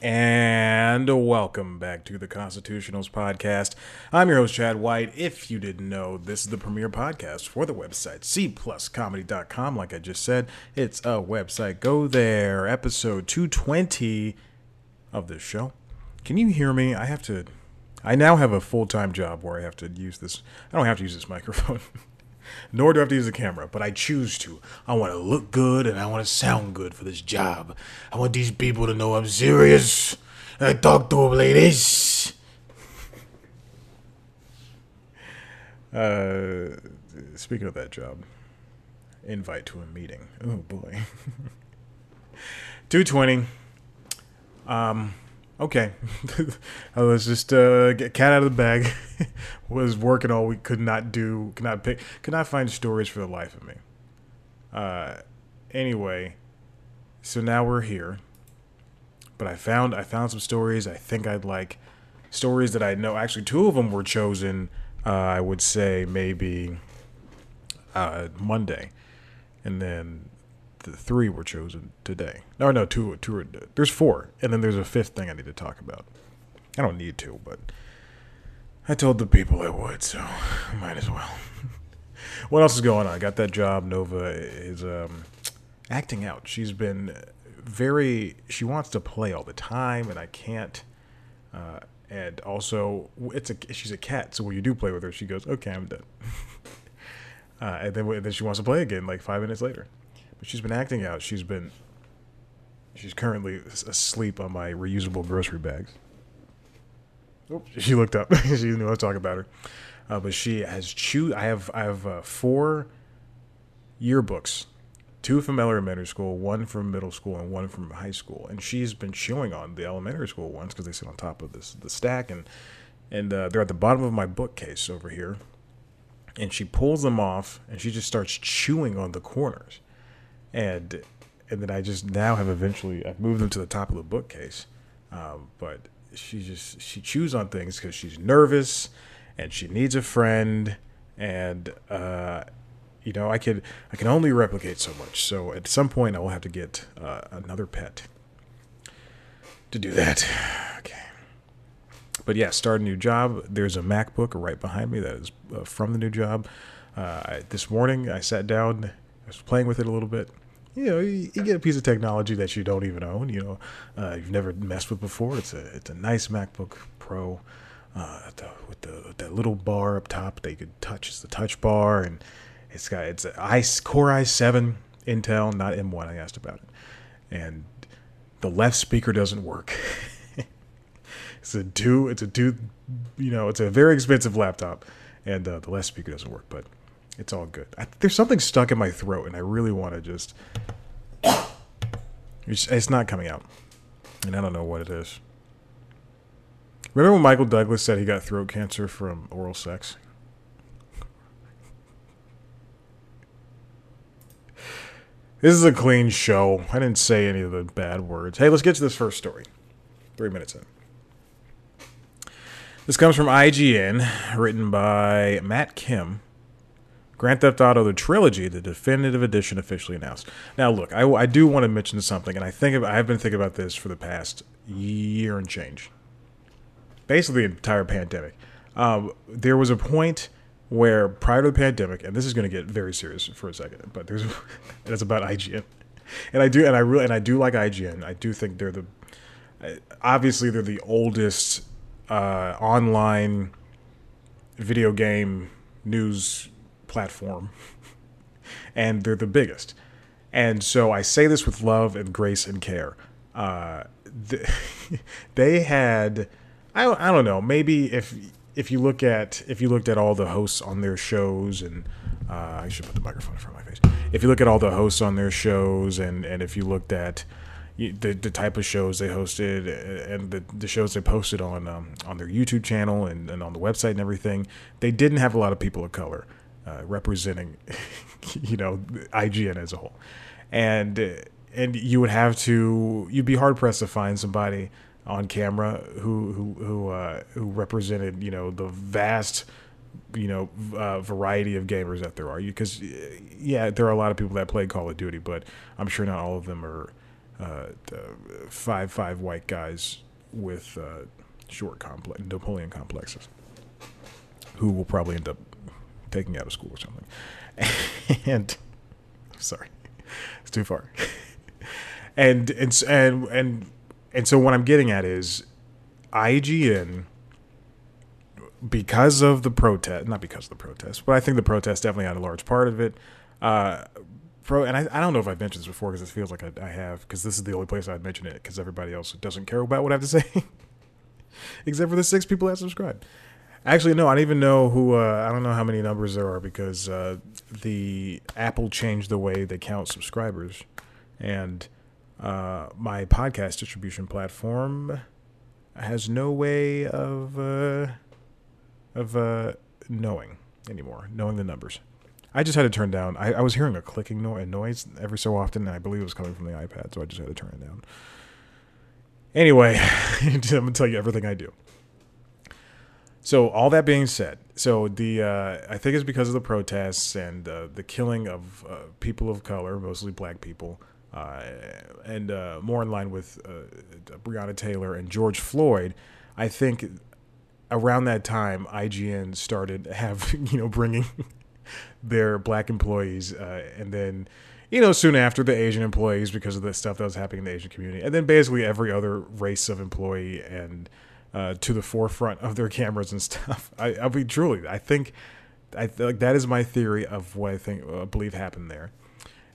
And welcome back to the Constitutionals podcast. I'm your host, Chad White. If you didn't know, this is the premier podcast for the website, cpluscomedy.com. Like I just said, it's a website. Go there. Episode 220 of this show. Can you hear me? I have to. I now have a full time job where I have to use this. I don't have to use this microphone. Nor do I have to use a camera, but I choose to. I want to look good and I want to sound good for this job. I want these people to know I'm serious. I talk to them like. Uh, speaking of that job, invite to a meeting. Oh boy. 220. Um, okay. Was just uh, get cat out of the bag. was working all week. Could not do. Could not pick. Could not find stories for the life of me. Uh, anyway, so now we're here. But I found I found some stories I think I'd like. Stories that I know. Actually, two of them were chosen. Uh, I would say maybe uh, Monday, and then the three were chosen today. No, no, two, two. Are, there's four, and then there's a fifth thing I need to talk about. I don't need to, but I told the people I would, so I might as well. what else is going on? I got that job. Nova is um, acting out. She's been very. She wants to play all the time, and I can't. Uh, and also, it's a she's a cat, so when you do play with her, she goes, "Okay, I'm done." uh, and then then she wants to play again, like five minutes later. But she's been acting out. She's been. She's currently asleep on my reusable grocery bags. Oh, she looked up. she knew I was talking about her. Uh, but she has chewed. I have I have uh, four yearbooks, two from elementary school, one from middle school, and one from high school. And she's been chewing on the elementary school ones because they sit on top of this the stack, and and uh, they're at the bottom of my bookcase over here. And she pulls them off, and she just starts chewing on the corners and and then I just now have eventually I've moved them to the top of the bookcase. Um, but she just she chews on things because she's nervous and she needs a friend and uh, you know I could I can only replicate so much. So at some point I will have to get uh, another pet to do that. Okay. But yeah, start a new job. There's a MacBook right behind me that is uh, from the new job. Uh, I, this morning I sat down, was playing with it a little bit you know, you, you, get a piece of technology that you don't even own. You know, uh, you've never messed with before. It's a it's a nice MacBook Pro uh, the, with the that little bar up top that you could touch. It's the touch bar, and it's got it's a ice Core i7 Intel, not M1. I asked about it, and the left speaker doesn't work. it's a two. It's a two. You know, it's a very expensive laptop, and uh, the left speaker doesn't work, but it's all good. I, there's something stuck in my throat, and I really want to just. It's, it's not coming out, and I don't know what it is. Remember when Michael Douglas said he got throat cancer from oral sex? This is a clean show. I didn't say any of the bad words. Hey, let's get to this first story. Three minutes in. This comes from IGN, written by Matt Kim. Grand Theft Auto: The Trilogy, the definitive edition, officially announced. Now, look, I, I do want to mention something, and I think I've been thinking about this for the past year and change, basically the entire pandemic. Um, there was a point where prior to the pandemic, and this is going to get very serious for a second, but there's, it's about IGN, and I do, and I really, and I do like IGN. I do think they're the, obviously they're the oldest uh, online video game news platform, and they're the biggest. And so I say this with love and grace and care. Uh, they had, I I don't know, maybe if if you look at if you looked at all the hosts on their shows and uh, I should put the microphone in front of my face. If you look at all the hosts on their shows and and if you looked at the, the type of shows they hosted and the, the shows they posted on um, on their YouTube channel and, and on the website and everything, they didn't have a lot of people of color uh, representing, you know, IGN as a whole, and and you would have to you'd be hard pressed to find somebody on camera who who who uh, who represented you know the vast you know uh, variety of gamers that there are. Because yeah there are a lot of people that play Call of Duty but I'm sure not all of them are uh, five five white guys with uh, short complex Napoleon complexes, who will probably end up taking out of school or something. and sorry, it's too far. and and and and and so what I'm getting at is IGN because of the protest, not because of the protest, but I think the protest definitely had a large part of it. Uh, pro, and I, I don't know if I've mentioned this before because it feels like I, I have, because this is the only place I'd mention it because everybody else doesn't care about what I have to say, except for the six people that subscribe. Actually, no, I don't even know who. Uh, I don't know how many numbers there are because uh, the Apple changed the way they count subscribers, and uh, my podcast distribution platform has no way of uh, of uh, knowing anymore, knowing the numbers. I just had to turn down. I, I was hearing a clicking no- noise every so often, and I believe it was coming from the iPad, so I just had to turn it down. Anyway, I'm gonna tell you everything I do. So all that being said, so the uh, I think it's because of the protests and uh, the killing of uh, people of color, mostly black people, uh, and uh, more in line with uh, Breonna Taylor and George Floyd. I think around that time, IGN started have you know bringing their black employees, and then you know soon after the Asian employees because of the stuff that was happening in the Asian community, and then basically every other race of employee and uh, to the forefront of their cameras and stuff. I, I mean, truly, I think, I like that is my theory of what I think, uh, believe happened there,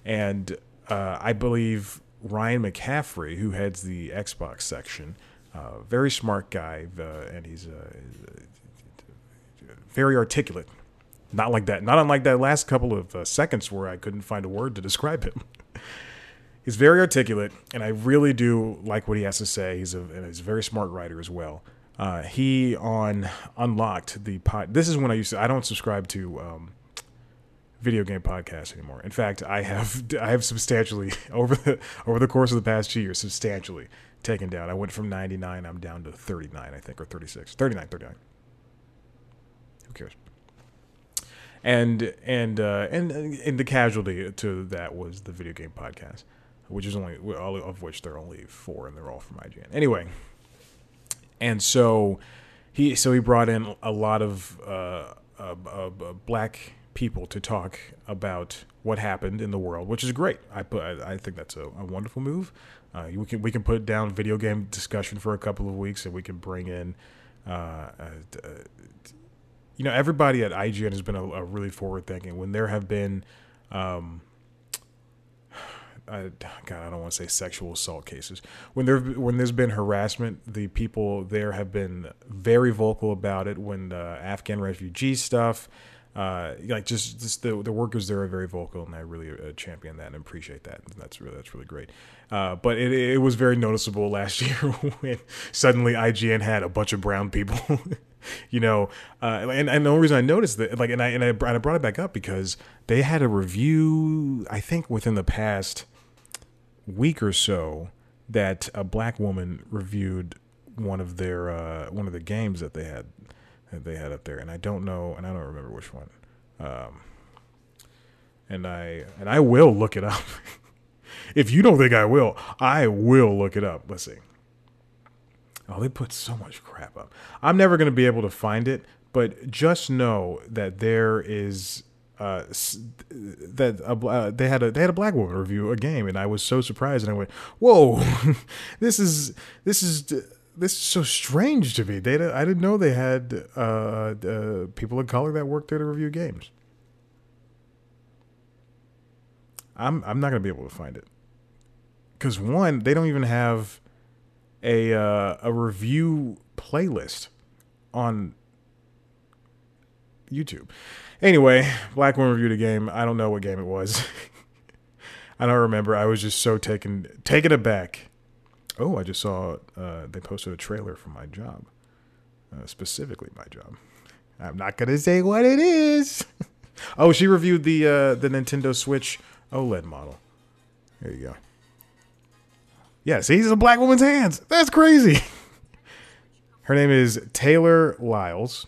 and uh, I believe Ryan McCaffrey, who heads the Xbox section, uh, very smart guy, uh, and he's uh, very articulate. Not like that. Not unlike that last couple of seconds where I couldn't find a word to describe him. he's very articulate, and I really do like what he has to say. He's a, he's a very smart writer as well. Uh, he on Unlocked the pod. This is when I used to. I don't subscribe to um, video game podcasts anymore. In fact, I have I have substantially over the over the course of the past two years substantially taken down. I went from 99, I'm down to 39, I think, or 36, 39, 39. Who cares? And and uh, and and the casualty to that was the video game podcast which is only all of which there are only four, and they're all from IGN. Anyway, and so he so he brought in a lot of uh, uh, uh, black people to talk about what happened in the world, which is great. I put I think that's a, a wonderful move. Uh, we can we can put down video game discussion for a couple of weeks, and we can bring in. Uh, uh, you know, everybody at IGN has been a, a really forward thinking. When there have been um, I, God, I don't want to say sexual assault cases. When there when there's been harassment, the people there have been very vocal about it. When the Afghan refugee stuff, uh, like just, just the the workers there are very vocal, and I really uh, champion that and appreciate that. And that's really that's really great. Uh, but it it was very noticeable last year when suddenly IGN had a bunch of brown people. you know, uh, and, and the only reason I noticed that, like, and I and I, and I brought it back up because they had a review, I think, within the past week or so that a black woman reviewed one of their uh, one of the games that they had that they had up there, and I don't know, and I don't remember which one. Um, and I and I will look it up. if you don't think I will, I will look it up. Let's see. Oh, they put so much crap up. I'm never going to be able to find it, but just know that there is uh, that uh, they had a they had a black woman review a game, and I was so surprised, and I went, "Whoa, this is this is this is so strange to me." They I didn't know they had uh, uh, people of color that worked there to review games. I'm I'm not gonna be able to find it because one, they don't even have a uh, a review playlist on YouTube. Anyway, Black Woman reviewed a game. I don't know what game it was. I don't remember. I was just so taken taken aback. Oh, I just saw uh, they posted a trailer for my job, uh, specifically my job. I'm not gonna say what it is. oh, she reviewed the uh, the Nintendo Switch OLED model. There you go. Yeah, see, he's a black woman's hands. That's crazy. Her name is Taylor Lyles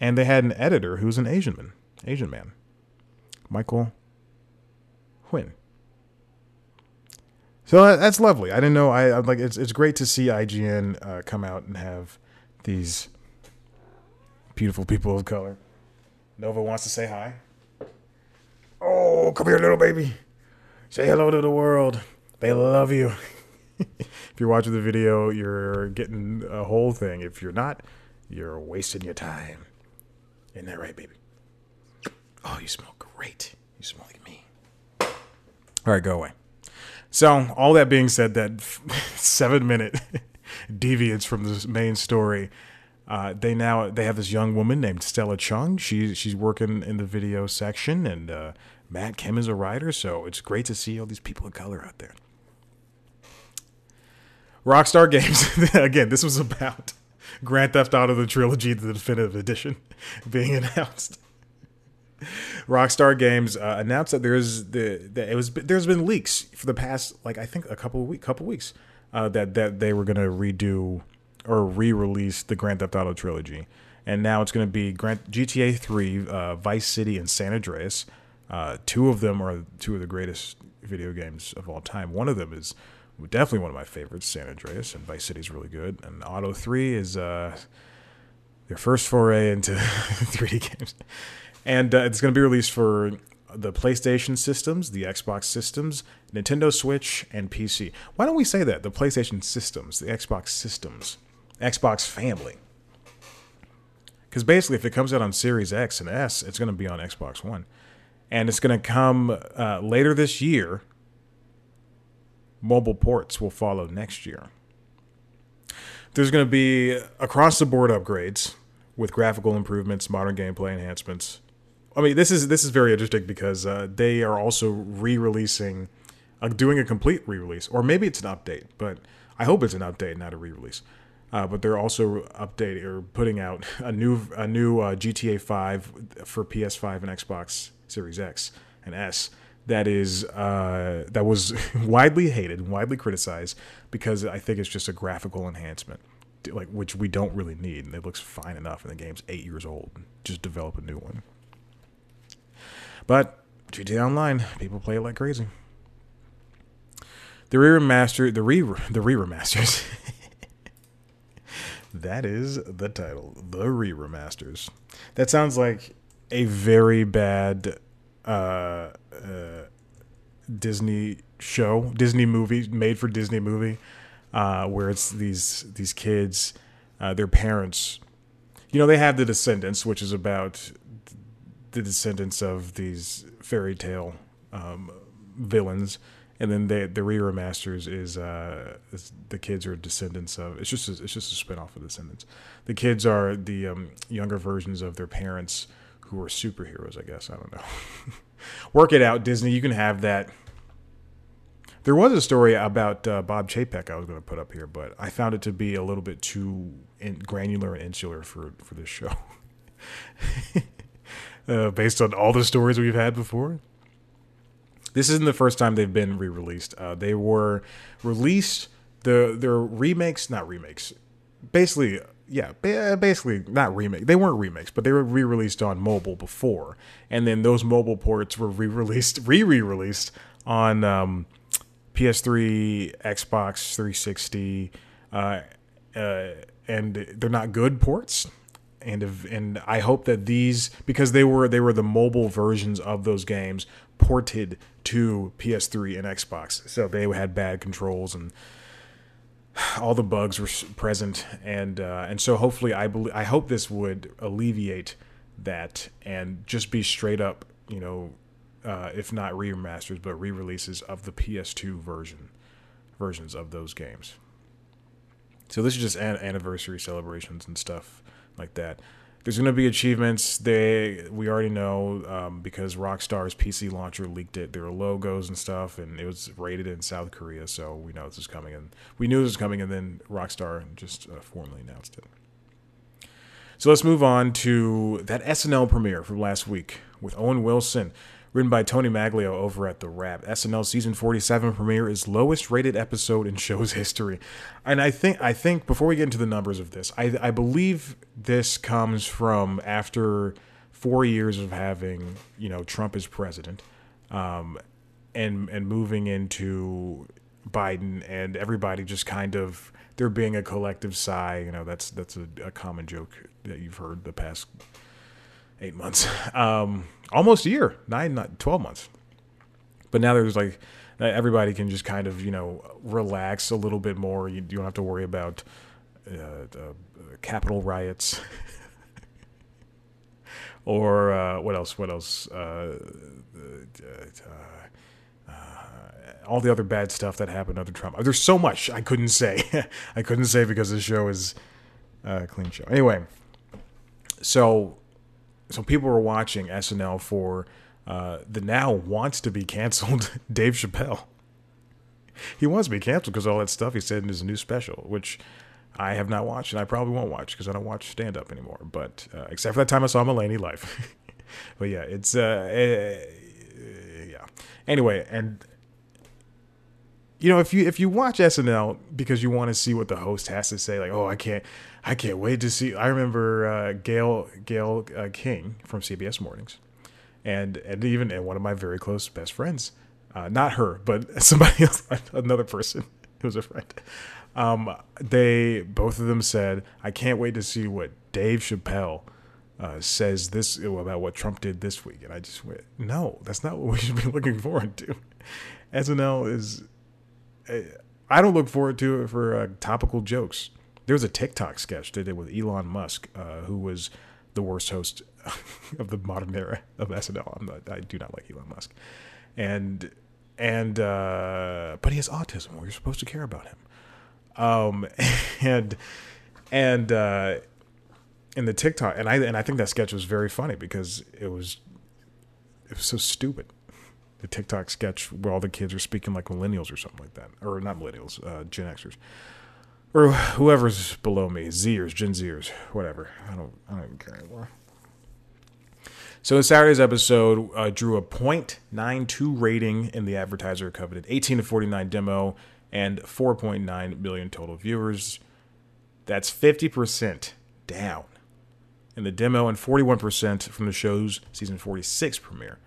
and they had an editor who was an Asian man, Asian man, Michael Huynh. So that's lovely. I didn't know. I I'm like it's it's great to see IGN uh, come out and have these beautiful people of color. Nova wants to say hi. Oh, come here, little baby. Say hello to the world. They love you. if you're watching the video, you're getting a whole thing. If you're not, you're wasting your time. Isn't that right, baby? Oh, you smell great. You smell like me. All right, go away. So, all that being said, that seven minute deviance from the main story, uh, they now they have this young woman named Stella Chung. She she's working in the video section, and uh, Matt Kim is a writer. So it's great to see all these people of color out there. Rockstar Games again. This was about Grand Theft Auto: The Trilogy, the definitive edition, being announced. Rockstar Games uh, announced that there's the that it was there's been leaks for the past like I think a couple of week couple weeks uh, that that they were gonna redo or re-release the Grand Theft Auto trilogy, and now it's gonna be Grand GTA 3, uh, Vice City, and San Andreas. Uh, two of them are two of the greatest video games of all time. One of them is definitely one of my favorites, San Andreas, and Vice City is really good. And Auto 3 is uh, their first foray into 3D games and uh, it's going to be released for the PlayStation systems, the Xbox systems, Nintendo Switch, and PC. Why don't we say that? The PlayStation systems, the Xbox systems, Xbox family. Because basically, if it comes out on Series X and S, it's going to be on Xbox One. And it's going to come uh, later this year. Mobile ports will follow next year. There's going to be across the board upgrades with graphical improvements, modern gameplay enhancements, I mean, this is this is very interesting because uh, they are also re-releasing, uh, doing a complete re-release, or maybe it's an update, but I hope it's an update, not a re-release. Uh, but they're also updating or putting out a new a new uh, GTA 5 for PS5 and Xbox Series X and S. That is uh, that was widely hated, widely criticized because I think it's just a graphical enhancement, like which we don't really need. And it looks fine enough, and the game's eight years old. Just develop a new one. But GTA Online, people play it like crazy. The remaster, the re the re remasters. that is the title, the re remasters. That sounds like a very bad uh, Disney show, Disney movie, made for Disney movie, uh, where it's these these kids, uh, their parents. You know, they have the Descendants, which is about the descendants of these fairy tale um, villains, and then the the re remasters is, uh, is, the kids are descendants of. It's just a, it's just a spinoff of Descendants. The kids are the um, younger versions of their parents who are superheroes. I guess I don't know. Work it out, Disney. You can have that. There was a story about uh, Bob Chapek I was going to put up here, but I found it to be a little bit too granular and insular for for this show. uh, based on all the stories we've had before. This isn't the first time they've been re-released. Uh, they were released the their remakes, not remakes. Basically, yeah, basically not remake. They weren't remakes, but they were re-released on mobile before, and then those mobile ports were re-released, re-re-released on um, PS3, Xbox 360, uh, uh, and they're not good ports and if, and I hope that these because they were they were the mobile versions of those games ported to PS3 and Xbox, so they had bad controls and all the bugs were present, and uh, and so hopefully I believe I hope this would alleviate that and just be straight up, you know, uh, if not remasters but re-releases of the PS2 version versions of those games. So this is just an- anniversary celebrations and stuff like that. There's going to be achievements. They we already know um, because Rockstar's PC launcher leaked it. There are logos and stuff, and it was rated in South Korea, so we know this is coming. And we knew this was coming, and then Rockstar just uh, formally announced it. So let's move on to that SNL premiere from last week with Owen Wilson written by Tony Maglio over at The Wrap. SNL season 47 premiere is lowest rated episode in show's history. And I think I think before we get into the numbers of this, I, I believe this comes from after four years of having, you know, Trump as president, um, and and moving into Biden and everybody just kind of there being a collective sigh. You know, that's that's a, a common joke that you've heard the past eight months, um, almost a year, nine, not twelve months. But now there's like everybody can just kind of you know relax a little bit more. You, you don't have to worry about uh, uh, Capitol riots. or uh, what else? What else? Uh, uh, uh, all the other bad stuff that happened under Trump. There's so much I couldn't say. I couldn't say because the show is a clean show. Anyway, so so people were watching SNL for uh, the now wants to be canceled Dave Chappelle. He wants to be canceled because all that stuff he said in his new special, which I have not watched and I probably won't watch because I don't watch stand up anymore. But uh, except for that time I saw Mulaney live. but yeah, it's uh, uh, yeah. Anyway, and you know if you if you watch SNL because you want to see what the host has to say, like oh I can't I can't wait to see. I remember uh, Gayle Gayle uh, King from CBS Mornings, and and even and one of my very close best friends, uh, not her but somebody else, another person who was a friend um, they both of them said, "I can't wait to see what Dave Chappelle uh, says this about what Trump did this week." And I just went, "No, that's not what we should be looking forward to." SNL is, I don't look forward to it for uh, topical jokes. There was a TikTok sketch they did with Elon Musk, uh, who was the worst host of the modern era of SNL. Not, i do not like Elon Musk, and and uh, but he has autism. You're supposed to care about him. Um, and and uh, in the TikTok, and I and I think that sketch was very funny because it was it was so stupid. The TikTok sketch where all the kids are speaking like millennials or something like that, or not millennials, uh, Gen Xers, or whoever's below me, Zers, Gen Zers, whatever. I don't I don't even care anymore. So in Saturday's episode uh, drew a .92 rating in the advertiser coveted 18 to 49 demo and 4.9 million total viewers. That's 50% down in the demo and 41% from the show's season 46 premiere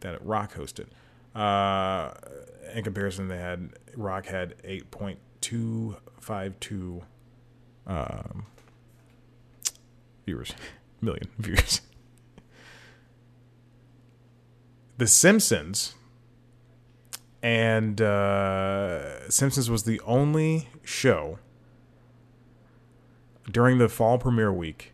that Rock hosted. Uh, in comparison, they had Rock had 8.252 um, viewers, million viewers. the Simpsons and uh, Simpsons was the only show during the fall premiere week.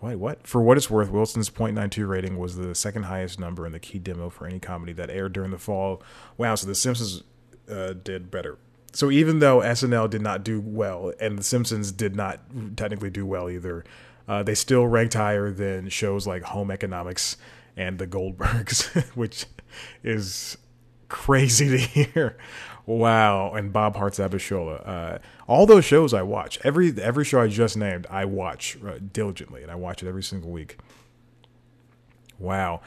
Wait, what? For what it's worth, Wilson's .92 rating was the second highest number in the key demo for any comedy that aired during the fall. Wow, so The Simpsons uh, did better. So even though SNL did not do well, and The Simpsons did not technically do well either, uh, they still ranked higher than shows like Home Economics and The Goldbergs, which is crazy to hear. Wow, and Bob Hearts Abishola. Uh, all those shows I watch. Every every show I just named, I watch uh, diligently, and I watch it every single week. Wow.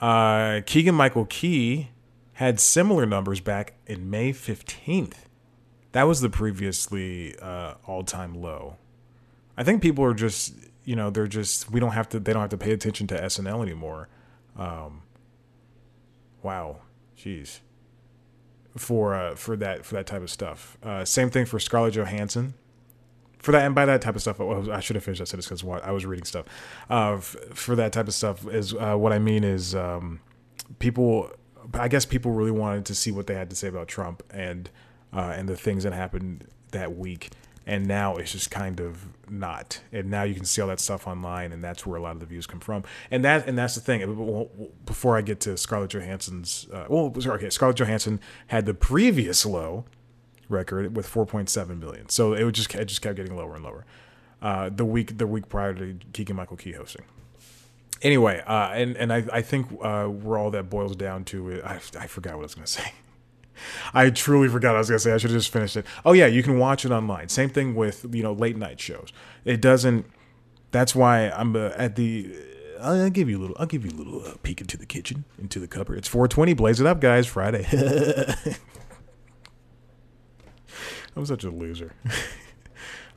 Uh, Keegan Michael Key had similar numbers back in May 15th. That was the previously uh, all time low. I think people are just, you know, they're just, we don't have to, they don't have to pay attention to SNL anymore. Um, wow, jeez. For uh, for that for that type of stuff. Uh, same thing for Scarlett Johansson. For that and by that type of stuff, I should have finished that sentence because I was reading stuff. Uh, for that type of stuff is uh, what I mean is um, people. I guess people really wanted to see what they had to say about Trump and uh, and the things that happened that week. And now it's just kind of not. And now you can see all that stuff online and that's where a lot of the views come from. And that and that's the thing. Before i get to scarlett johansson's uh, well okay scarlett johansson had the previous low record with 4.7 million so it just it just kept getting lower and lower. Uh, the week the week prior to keegan michael key hosting. Anyway uh, and and i, I think uh, where all that boils down to I, I forgot what i was to say I truly forgot I was gonna say. I should have just finished it. Oh yeah, you can watch it online. Same thing with you know late night shows. It doesn't. That's why I'm uh, at the. I'll give you a little. I'll give you a little uh, peek into the kitchen, into the cupboard. It's 4:20. Blaze it up, guys. Friday. I'm such a loser.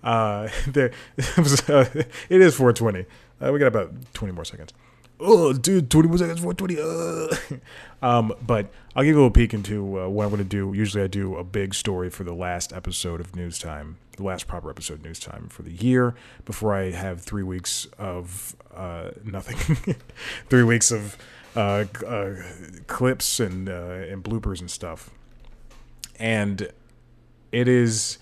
Uh, there, uh, it is 4:20. Uh, we got about 20 more seconds. Oh, dude, 21 seconds, 420. Uh. um, but I'll give you a little peek into uh, what I'm going to do. Usually I do a big story for the last episode of News Time, the last proper episode of News Time for the year before I have three weeks of uh, nothing. three weeks of uh, uh, clips and, uh, and bloopers and stuff. And it is,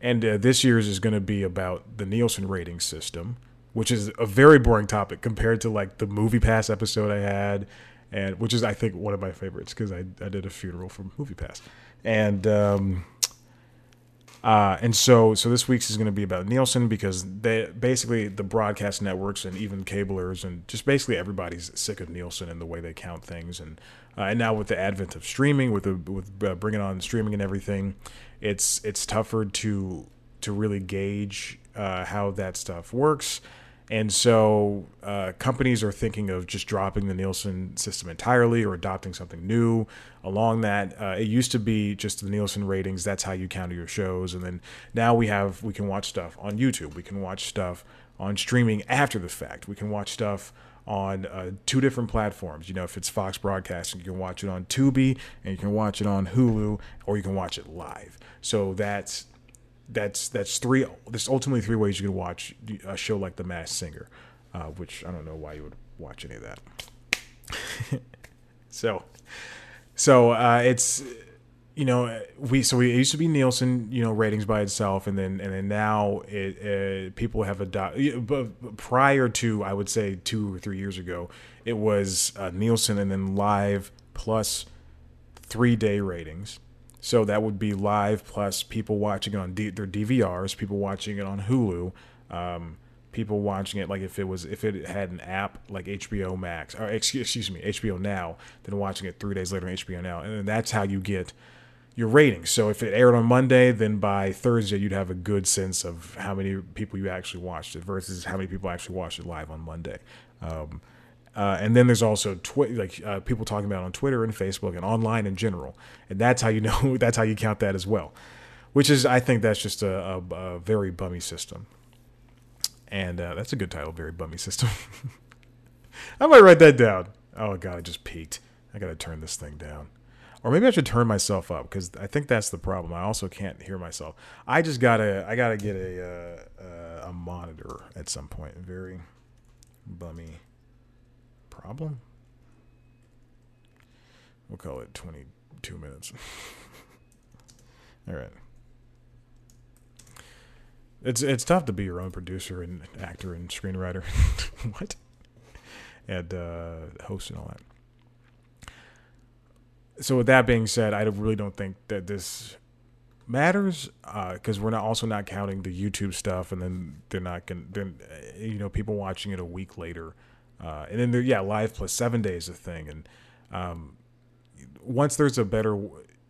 and uh, this year's is going to be about the Nielsen rating system which is a very boring topic compared to like the MoviePass episode I had, and which is I think one of my favorites because I, I did a funeral for MoviePass, and um, uh, and so so this week's is going to be about Nielsen because they basically the broadcast networks and even cablers and just basically everybody's sick of Nielsen and the way they count things. And uh, and now with the advent of streaming with the with uh, bringing on streaming and everything, it's it's tougher to to really gauge uh, how that stuff works and so uh, companies are thinking of just dropping the Nielsen system entirely or adopting something new along that. Uh, it used to be just the Nielsen ratings. That's how you counter your shows. And then now we have, we can watch stuff on YouTube. We can watch stuff on streaming after the fact. We can watch stuff on uh, two different platforms. You know, if it's Fox Broadcasting, you can watch it on Tubi and you can watch it on Hulu or you can watch it live. So that's that's that's three. There's ultimately three ways you can watch a show like The Masked Singer, uh, which I don't know why you would watch any of that. so, so uh, it's you know we so we used to be Nielsen you know ratings by itself, and then and then now it, uh, people have adopted. But prior to I would say two or three years ago, it was uh, Nielsen and then live plus three day ratings so that would be live plus people watching it on D- their DVRs, people watching it on Hulu, um, people watching it like if it was if it had an app like HBO Max or excuse, excuse me HBO Now, then watching it three days later on HBO Now, and then that's how you get your ratings. So if it aired on Monday, then by Thursday you'd have a good sense of how many people you actually watched it versus how many people actually watched it live on Monday. Um, uh, and then there's also twi- like uh, people talking about on Twitter and Facebook and online in general, and that's how you know that's how you count that as well. Which is, I think, that's just a, a, a very bummy system, and uh, that's a good title, very bummy system. I might write that down. Oh god, I just peaked. I gotta turn this thing down, or maybe I should turn myself up because I think that's the problem. I also can't hear myself. I just gotta, I gotta get a uh, uh, a monitor at some point. Very bummy problem. We'll call it 22 minutes. All right. It's it's tough to be your own producer and actor and screenwriter. what? And uh, host and all that. So with that being said, I really don't think that this matters because uh, we're not also not counting the YouTube stuff, and then they're not gonna Then you know, people watching it a week later uh, and then there, yeah, live plus seven days a thing. And um, once there's a better,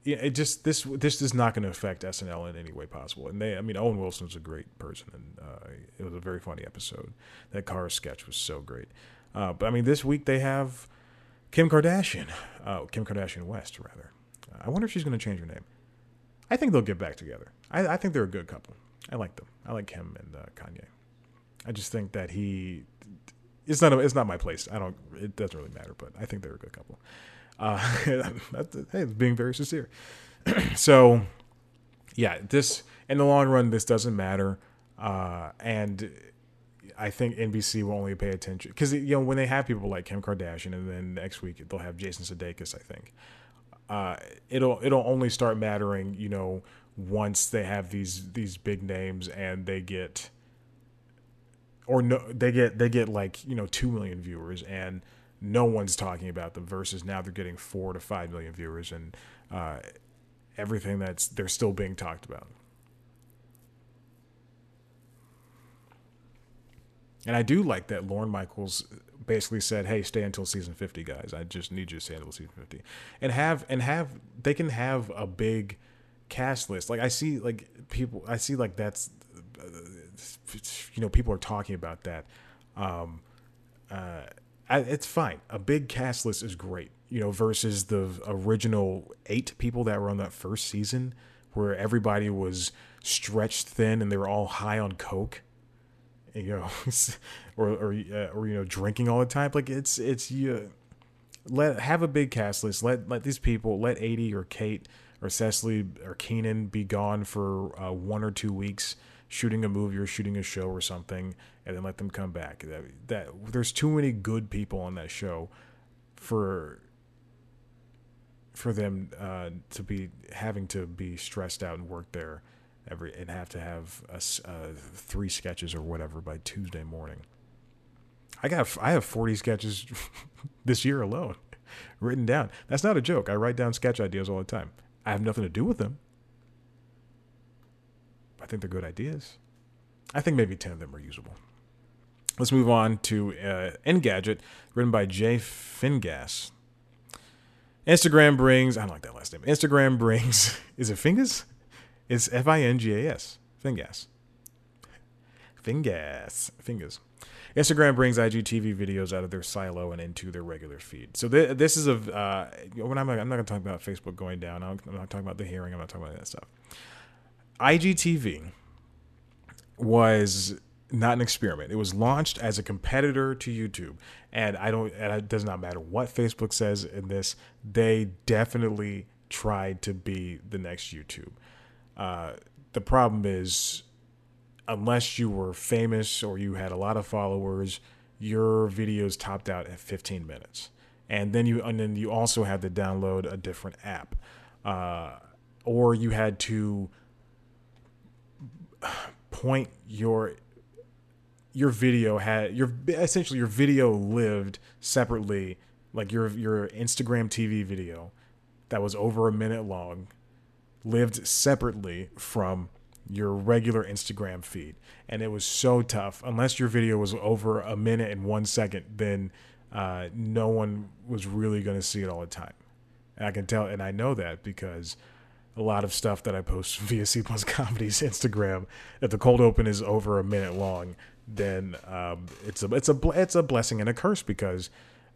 it just this this is not going to affect SNL in any way possible. And they, I mean, Owen Wilson was a great person, and uh, it was a very funny episode. That car sketch was so great. Uh, but I mean, this week they have Kim Kardashian, uh, Kim Kardashian West, rather. I wonder if she's going to change her name. I think they'll get back together. I, I, think they're a good couple. I like them. I like Kim and uh, Kanye. I just think that he it's not a, it's not my place. I don't. It doesn't really matter. But I think they're a good couple. Uh, hey, being very sincere. so, yeah, this in the long run, this doesn't matter. Uh, and I think NBC will only pay attention because you know when they have people like Kim Kardashian, and then next week they'll have Jason Sudeikis. I think uh, it'll it'll only start mattering, you know, once they have these these big names and they get or no, they get they get like you know two million viewers and no one's talking about them versus now they're getting four to five million viewers and uh, everything that's they're still being talked about. And I do like that Lorne Michaels basically said, "Hey, stay until season 50, guys. I just need you to stay until season 50." And have and have they can have a big cast list. Like I see like people I see like that's you know people are talking about that. Um, uh, it's fine. A big cast list is great, you know, versus the original eight people that were on that first season, where everybody was stretched thin and they were all high on coke. you know, or or uh, or you know, drinking all the time. Like it's it's you let have a big cast list. Let let these people let Aidy or Kate or Cecily or Keenan be gone for uh, one or two weeks shooting a movie or shooting a show or something, and then let them come back. That, that there's too many good people on that show for for them uh, to be having to be stressed out and work there every and have to have a, uh, three sketches or whatever by Tuesday morning. I got I have 40 sketches this year alone written down. That's not a joke. I write down sketch ideas all the time. I have nothing to do with them. Think they're good ideas. I think maybe 10 of them are usable. Let's move on to uh, Engadget, written by Jay Fingas. Instagram brings, I don't like that last name. Instagram brings, is it Fingas? It's F I N G A S. Fingas. Fingas. Fingas. Instagram brings IGTV videos out of their silo and into their regular feed. So th- this is a. Uh, when I'm, I'm not going to talk about Facebook going down. I'm not talking about the hearing. I'm not talking about that stuff. IGTV was not an experiment. It was launched as a competitor to YouTube, and I don't. And it does not matter what Facebook says in this. They definitely tried to be the next YouTube. Uh, the problem is unless you were famous or you had a lot of followers, your videos topped out at 15 minutes. And then you and then you also had to download a different app, uh, or you had to point your your video had your essentially your video lived separately, like your your Instagram TV video that was over a minute long, lived separately from your regular Instagram feed. And it was so tough. Unless your video was over a minute and one second, then uh, no one was really going to see it all the time. And I can tell, and I know that because a lot of stuff that I post via C Plus Comedy's Instagram, if the cold open is over a minute long, then um, it's a it's a it's a blessing and a curse because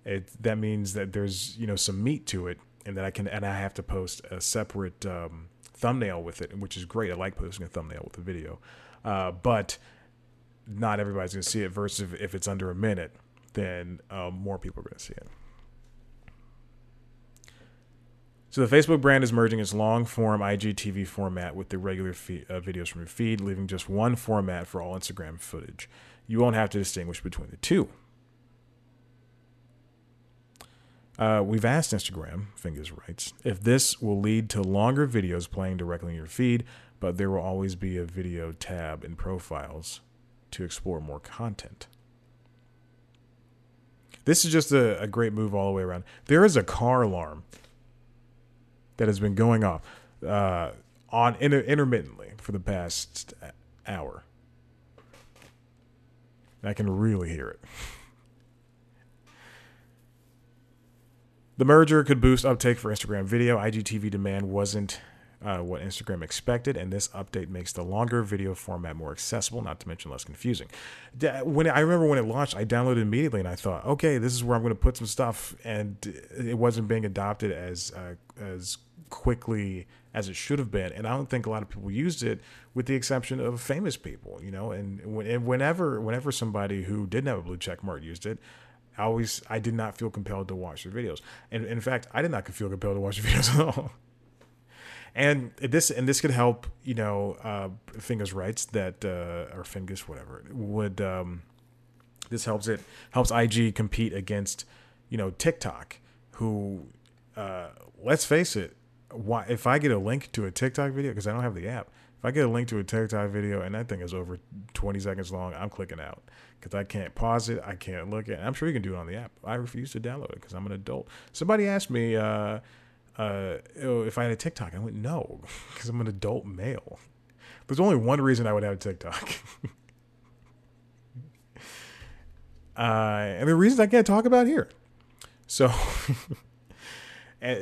it that means that there's you know some meat to it, and that I can and I have to post a separate um, thumbnail with it, which is great. I like posting a thumbnail with a video, uh, but not everybody's to see it. Versus if, if, it's under a minute, then uh, more people are to see it. So the Facebook brand is merging its long form IGTV format with the regular feed, uh, videos from your feed, leaving just one format for all Instagram footage. You won't have to distinguish between the two. Uh, we've asked Instagram, Fingas writes, if this will lead to longer videos playing directly in your feed, but there will always be a video tab in profiles to explore more content. This is just a, a great move all the way around. There is a car alarm that has been going off uh, on inter- intermittently for the past hour. I can really hear it. The merger could boost uptake for Instagram video. IGTV demand wasn't uh, what Instagram expected, and this update makes the longer video format more accessible, not to mention less confusing. When I remember when it launched, I downloaded immediately, and I thought, okay, this is where I'm going to put some stuff, and it wasn't being adopted as uh, as quickly as it should have been. And I don't think a lot of people used it, with the exception of famous people, you know. And, whenever whenever somebody who didn't have a blue check mark used it, I always I did not feel compelled to watch the videos, and in fact, I did not feel compelled to watch the videos at all. And this and this could help, you know, uh, Fingas writes that uh, or Fingus whatever would um, this helps it helps IG compete against, you know, TikTok, who uh, let's face it, why if I get a link to a TikTok video because I don't have the app, if I get a link to a TikTok video and that thing is over 20 seconds long, I'm clicking out because I can't pause it. I can't look at it. I'm sure you can do it on the app. I refuse to download it because I'm an adult. Somebody asked me uh, uh, if I had a TikTok. I went, no, because I'm an adult male. There's only one reason I would have a TikTok. uh, and the reasons I can't talk about here. So,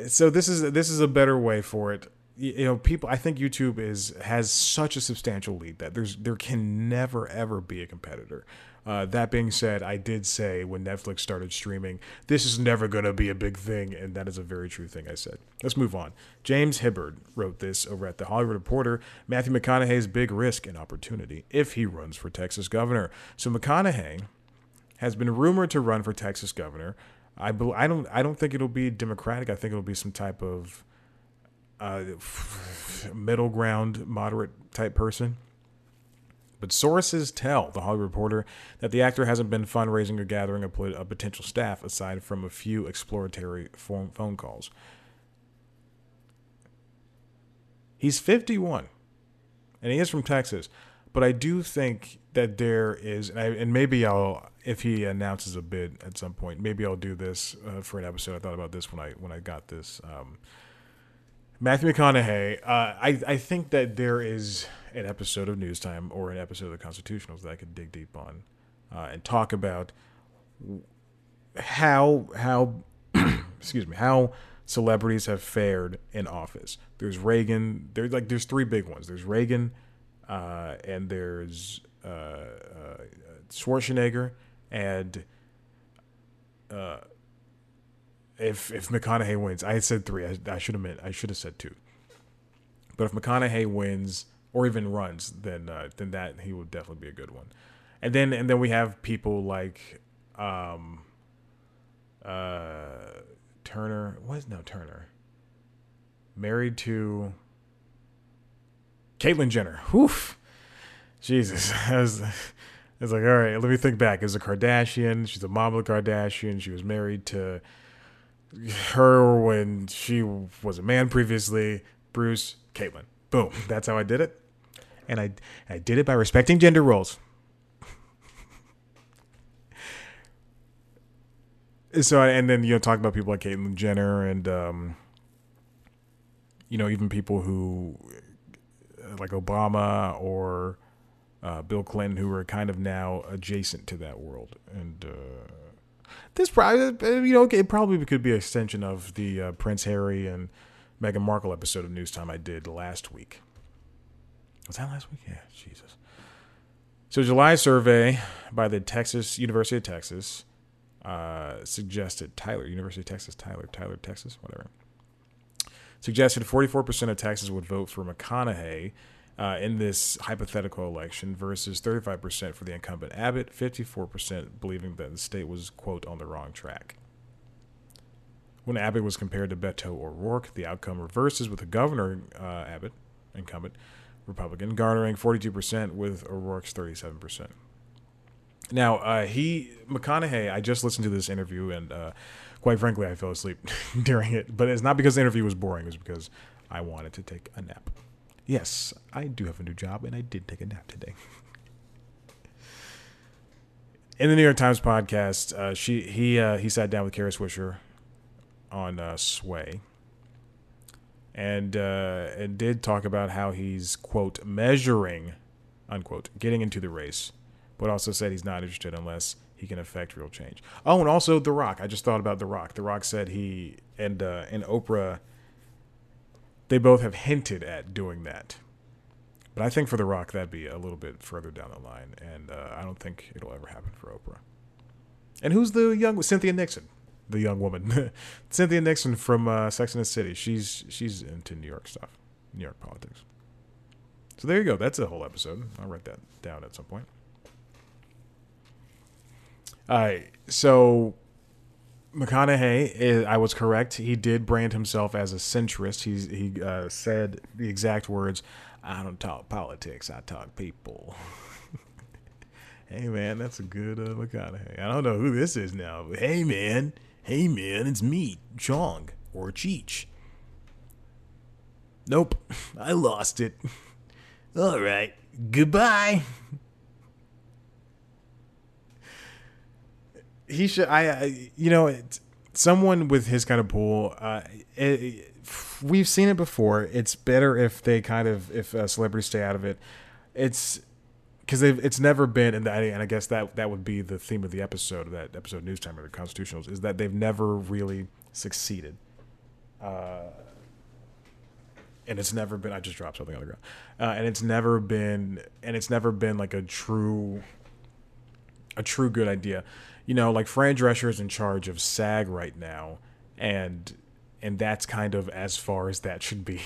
so this is this is a better way for it. You know people i think youtube is has such a substantial lead that there's there can never ever be a competitor. Uh, that being said i did say when netflix started streaming this is never going to be a big thing and that is a very true thing i said. Let's move on. James hibbard wrote this over at the hollywood reporter. Matthew mcconaughey's big risk and opportunity if he runs for texas governor. So mcconaughey has been rumored to run for texas governor I, I don't I don't think it'll be democratic. I think it'll be some type of uh, middle ground, moderate type person. But sources tell the Hollywood Reporter that the actor hasn't been fundraising or gathering a, potential staff aside from a few exploratory phone, phone calls. He's 51, and he is from Texas. But I do think that there is, and, I, and maybe I'll, if he announces a bid at some point, maybe I'll do this uh, for an episode. I thought about this when I when I got this. Um, Matthew McConaughey. Uh, I I think that there is an episode of News Time or an episode of the Constitutionals that I could dig deep on uh, and talk about how how excuse me how celebrities have fared in office. There's Reagan. There's like there's three big ones. There's Reagan, uh, and there's uh, uh, Schwarzenegger, and uh, if if McConaughey wins, I said three. I, I should have meant I should have said two. But if McConaughey wins or even runs, then uh, then that he will definitely be a good one. And then and then we have people like um, uh, Turner. What is no Turner? Married to Caitlyn Jenner. Oof. Jesus. I was, I was like, all right, let me think back. Is a Kardashian. She's a mom of a Kardashian. She was married to her when she was a man previously, Bruce, Caitlyn. Boom. That's how I did it. And I I did it by respecting gender roles. so and then you know talk about people like Caitlyn Jenner and um, you know even people who like Obama or uh, Bill Clinton who are kind of now adjacent to that world and uh, this probably, uh, you know, it probably could be an extension of the uh, Prince Harry and Meghan Markle episode of News Time I did last week. Was that last week? Yeah, Jesus. So, July survey by the Texas University of Texas uh, suggested Tyler, University of Texas, Tyler, Tyler, Texas, whatever, suggested 44% of Texans would vote for McConaughey uh, in this hypothetical election versus 35% for the incumbent Abbott, 54% believing that the state was, quote, on the wrong track. When Abbott was compared to Beto O'Rourke, the outcome reverses with the governor, uh, Abbott, incumbent, Republican, garnering 42% with O'Rourke's 37%. Now, uh, he, McConaughey, I just listened to this interview and uh, quite frankly, I fell asleep during it. But it's not because the interview was boring, it was because I wanted to take a nap. Yes, I do have a new job, and I did take a nap today. In the New York Times podcast, uh, she he uh, he sat down with Kara Swisher on uh, Sway, and uh, and did talk about how he's quote measuring, unquote, getting into the race, but also said he's not interested unless he can affect real change. Oh, and also The Rock. I just thought about The Rock. The Rock said he and uh, and Oprah they both have hinted at doing that. But I think for The Rock, that'd be a little bit further down the line, and uh, I don't think it'll ever happen for Oprah. And who's the young Cynthia Nixon, the young woman, Cynthia Nixon from uh, Sex and the City? She's she's into New York stuff, New York politics. So there you go. That's a whole episode. I'll write that down at some point. All right. So McConaughey, I was correct. He did brand himself as a centrist. He he uh, said the exact words, "I don't talk politics. I talk people." hey man, that's a good uh, McConaughey. I don't know who this is now, but hey man, hey man, it's me, Chong or Cheech. Nope, I lost it. All right, goodbye. He should. I, I you know, someone with his kind of pool. Uh, it, we've seen it before. It's better if they kind of if uh, celebrities stay out of it. It's because it's never been, and, and I guess that that would be the theme of the episode of that episode News Time of the Constitutionals is that they've never really succeeded. Uh, and it's never been. I just dropped something on the ground, uh, and it's never been, and it's never been like a true, a true good idea. You know, like Fran Drescher is in charge of SAG right now, and and that's kind of as far as that should be.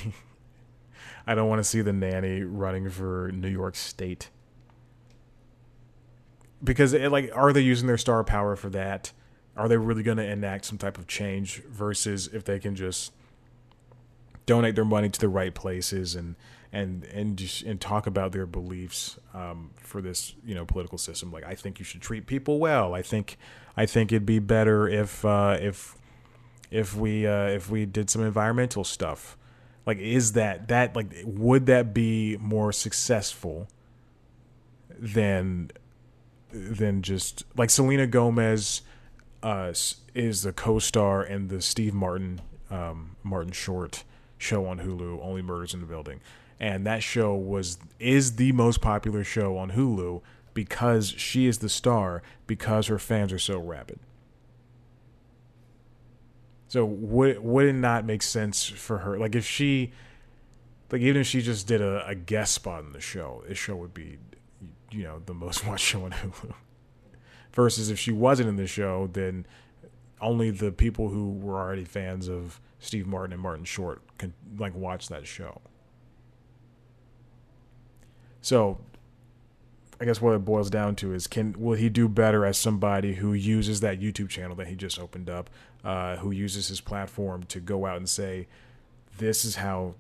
I don't want to see the nanny running for New York State because it, like are they using their star power for that? Are they really going to enact some type of change versus if they can just donate their money to the right places and and and just and talk about their beliefs um, for this you know political system. Like I think you should treat people well. I think I think it'd be better if uh, if if we uh, if we did some environmental stuff. Like is that that like would that be more successful than than just like Selena Gomez uh, is the co-star in the Steve Martin um, Martin Short show on Hulu, Only Murders in the Building, and that show was is the most popular show on Hulu because she is the star because her fans are so rabid. So would would it not make sense for her? Like if she, like even if she just did a, a guest spot in the show, this show would be, you know, the most watched show on Hulu. Versus if she wasn't in the show, then only the people who were already fans of Steve Martin and Martin Short can like watch that show. So I guess what it boils down to is can will he do better as somebody who uses that YouTube channel that he just opened up, uh, who uses his platform to go out and say, this is how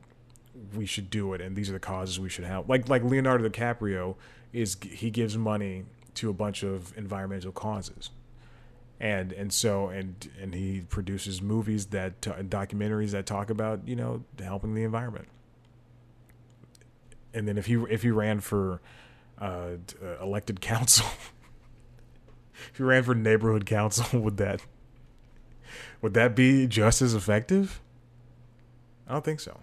we should do it, and these are the causes we should help. Like like Leonardo DiCaprio is he gives money to a bunch of environmental causes and and so and and he produces movies that documentaries that talk about you know helping the environment and then if he if he ran for uh, uh elected council if he ran for neighborhood council would that would that be just as effective i don't think so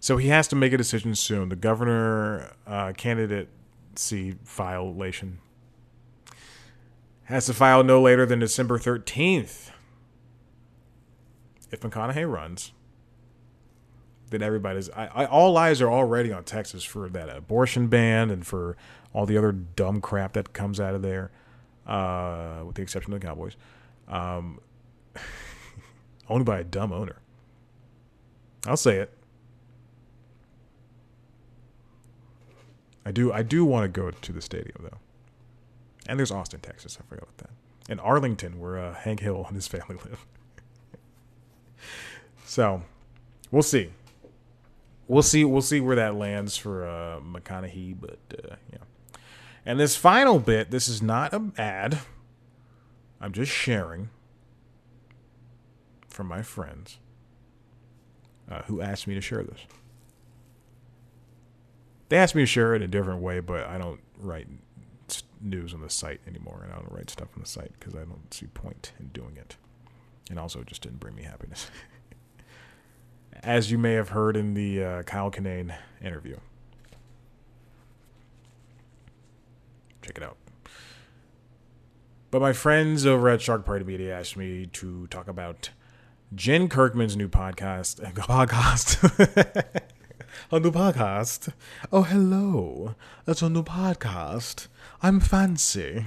so he has to make a decision soon the governor uh, candidate see violation. Has to file no later than December 13th. If McConaughey runs, then everybody's. I, I, all eyes are already on Texas for that abortion ban and for all the other dumb crap that comes out of there, uh, with the exception of the Cowboys. Um, owned by a dumb owner. I'll say it. I do I do want to go to the stadium though. And there's Austin, Texas. I forgot about that. And Arlington, where uh, Hank Hill and his family live. so, we'll see. We'll see. We'll see where that lands for uh, McConaughey. But uh, yeah. And this final bit, this is not an ad. I'm just sharing from my friends uh, who asked me to share this. They asked me to share it in a different way, but I don't write news on the site anymore, and I don't write stuff on the site because I don't see point in doing it. And also, it just didn't bring me happiness. As you may have heard in the uh, Kyle Kinane interview. Check it out. But my friends over at Shark Party Media asked me to talk about Jen Kirkman's new podcast. Podcast. a new podcast. Oh, hello. It's a new podcast. I'm fancy.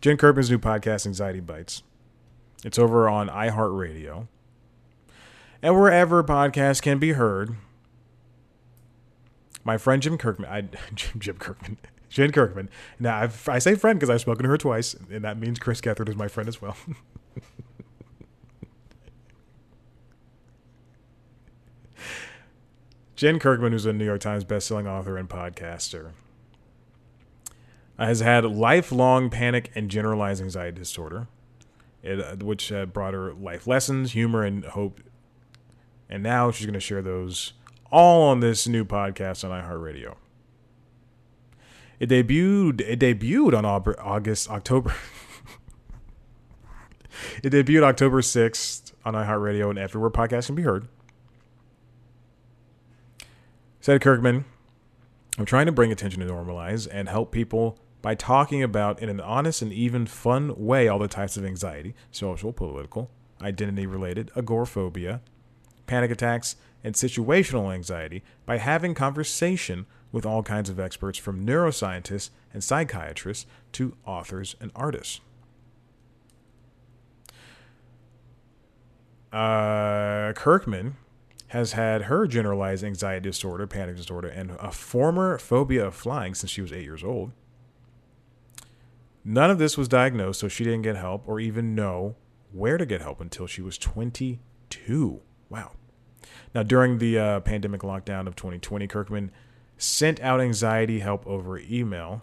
Jen Kirkman's new podcast, Anxiety Bites. It's over on iHeartRadio. And wherever podcasts can be heard. My friend Jim Kirkman, I, Jim Kirkman, Jen Kirkman. Now, I've, I say friend because I've spoken to her twice, and that means Chris Gethard is my friend as well. Jen Kirkman, who's a New York Times bestselling author and podcaster, has had lifelong panic and generalized anxiety disorder, which uh, brought her life lessons, humor, and hope. And now she's going to share those all on this new podcast on iHeartRadio. It debuted. It debuted on August, October. it debuted October sixth on iHeartRadio and everywhere podcasts can be heard. Said Kirkman, I'm trying to bring attention to normalize and help people by talking about in an honest and even fun way all the types of anxiety, social, political, identity related, agoraphobia, panic attacks, and situational anxiety by having conversation with all kinds of experts from neuroscientists and psychiatrists to authors and artists. Uh, Kirkman has had her generalized anxiety disorder, panic disorder, and a former phobia of flying since she was eight years old. None of this was diagnosed, so she didn't get help or even know where to get help until she was 22. Wow. Now, during the uh, pandemic lockdown of 2020, Kirkman sent out anxiety help over email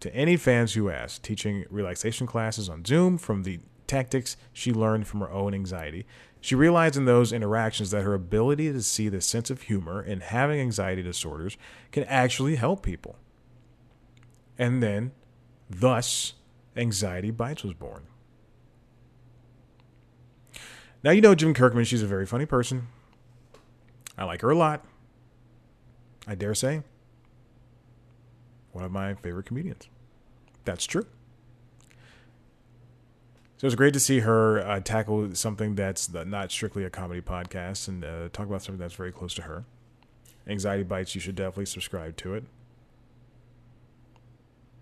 to any fans who asked, teaching relaxation classes on Zoom from the tactics she learned from her own anxiety. She realized in those interactions that her ability to see the sense of humor in having anxiety disorders can actually help people. And then, thus, Anxiety Bites was born. Now, you know Jim Kirkman, she's a very funny person. I like her a lot. I dare say, one of my favorite comedians. That's true. So it's great to see her uh, tackle something that's not strictly a comedy podcast and uh, talk about something that's very close to her. Anxiety Bites, you should definitely subscribe to it.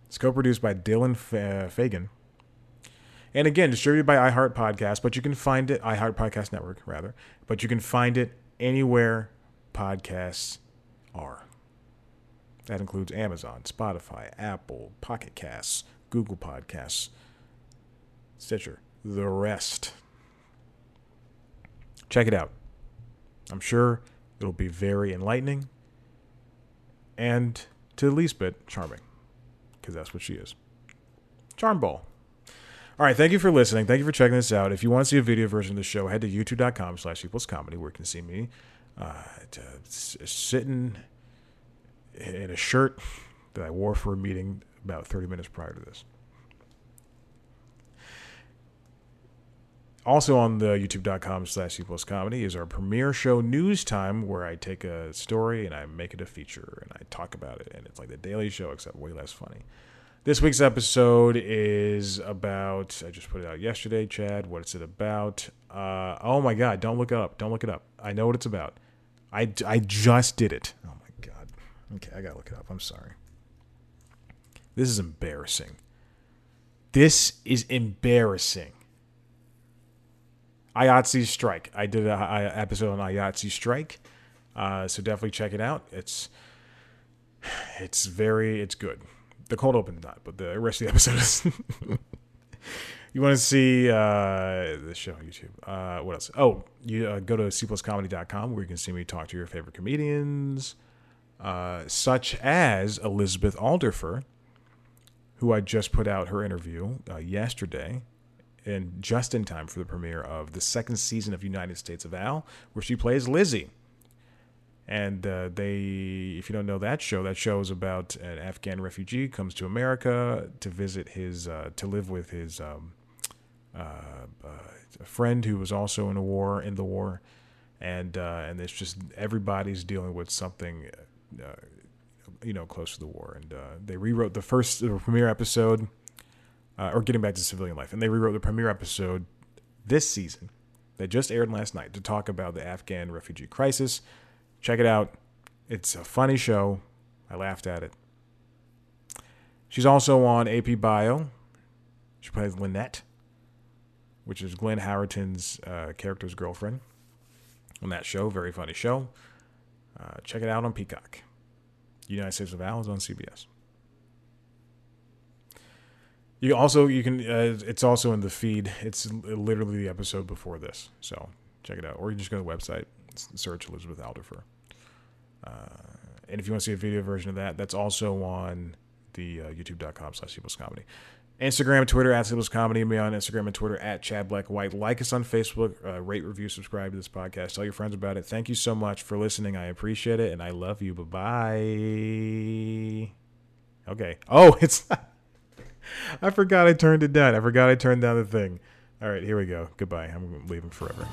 It's co produced by Dylan Fagan. And again, distributed by iHeart Podcast, but you can find it, iHeart Podcast Network, rather, but you can find it anywhere podcasts are. That includes Amazon, Spotify, Apple, Pocket Casts, Google Podcasts, Stitcher, the rest. Check it out. I'm sure it'll be very enlightening and, to the least bit, charming, because that's what she is. Charm Ball. All right, thank you for listening. Thank you for checking this out. If you want to see a video version of the show, head to youtube.com slash comedy where you can see me uh, sitting in a shirt that I wore for a meeting about 30 minutes prior to this. Also on the youtube.com slash plus comedy is our premiere show news time where I take a story and I make it a feature and I talk about it and it's like the daily show except way less funny. This week's episode is about I just put it out yesterday, Chad. What is it about? Uh, oh my god, don't look it up. Don't look it up. I know what it's about. I, I just did it. Oh my god. Okay, I gotta look it up. I'm sorry. This is embarrassing. This is embarrassing. IATSE Strike. I did an episode on IATSE Strike, uh, so definitely check it out. It's it's very it's good. The cold open's not, but the rest of the episode is. you want to see uh, the show on YouTube? Uh, what else? Oh, you uh, go to cpluscomedy.com where you can see me talk to your favorite comedians, uh, such as Elizabeth Alderfer, who I just put out her interview uh, yesterday and just in time for the premiere of the second season of United States of Al, where she plays Lizzie. And uh, they, if you don't know that show, that show is about an Afghan refugee comes to America to visit his, uh, to live with his um, uh, uh friend who was also in a war, in the war, and uh, and it's just everybody's dealing with something, uh, you know, close to the war. And they rewrote the first the premiere episode or getting back to civilian life. And they rewrote the premiere episode this season that just aired last night to talk about the Afghan refugee crisis. Check it out. It's a funny show. I laughed at it. She's also on AP Bio. She plays Lynette, which is Glenn Howerton's uh, character's girlfriend on that show. Very funny show. Uh, check it out on Peacock. United States of Al is on CBS. You also you can uh, it's also in the feed. It's literally the episode before this, so check it out. Or you just go to the website, search Elizabeth Alderfer. Uh, and if you want to see a video version of that, that's also on the uh, youtube.com slash comedy. Instagram Twitter at Sleepless Comedy. Me on Instagram and Twitter at Chad Black White. Like us on Facebook. Uh, rate, review, subscribe to this podcast. Tell your friends about it. Thank you so much for listening. I appreciate it, and I love you. Bye bye. Okay. Oh, it's. I forgot I turned it down. I forgot I turned down the thing. All right, here we go. Goodbye. I'm leaving forever.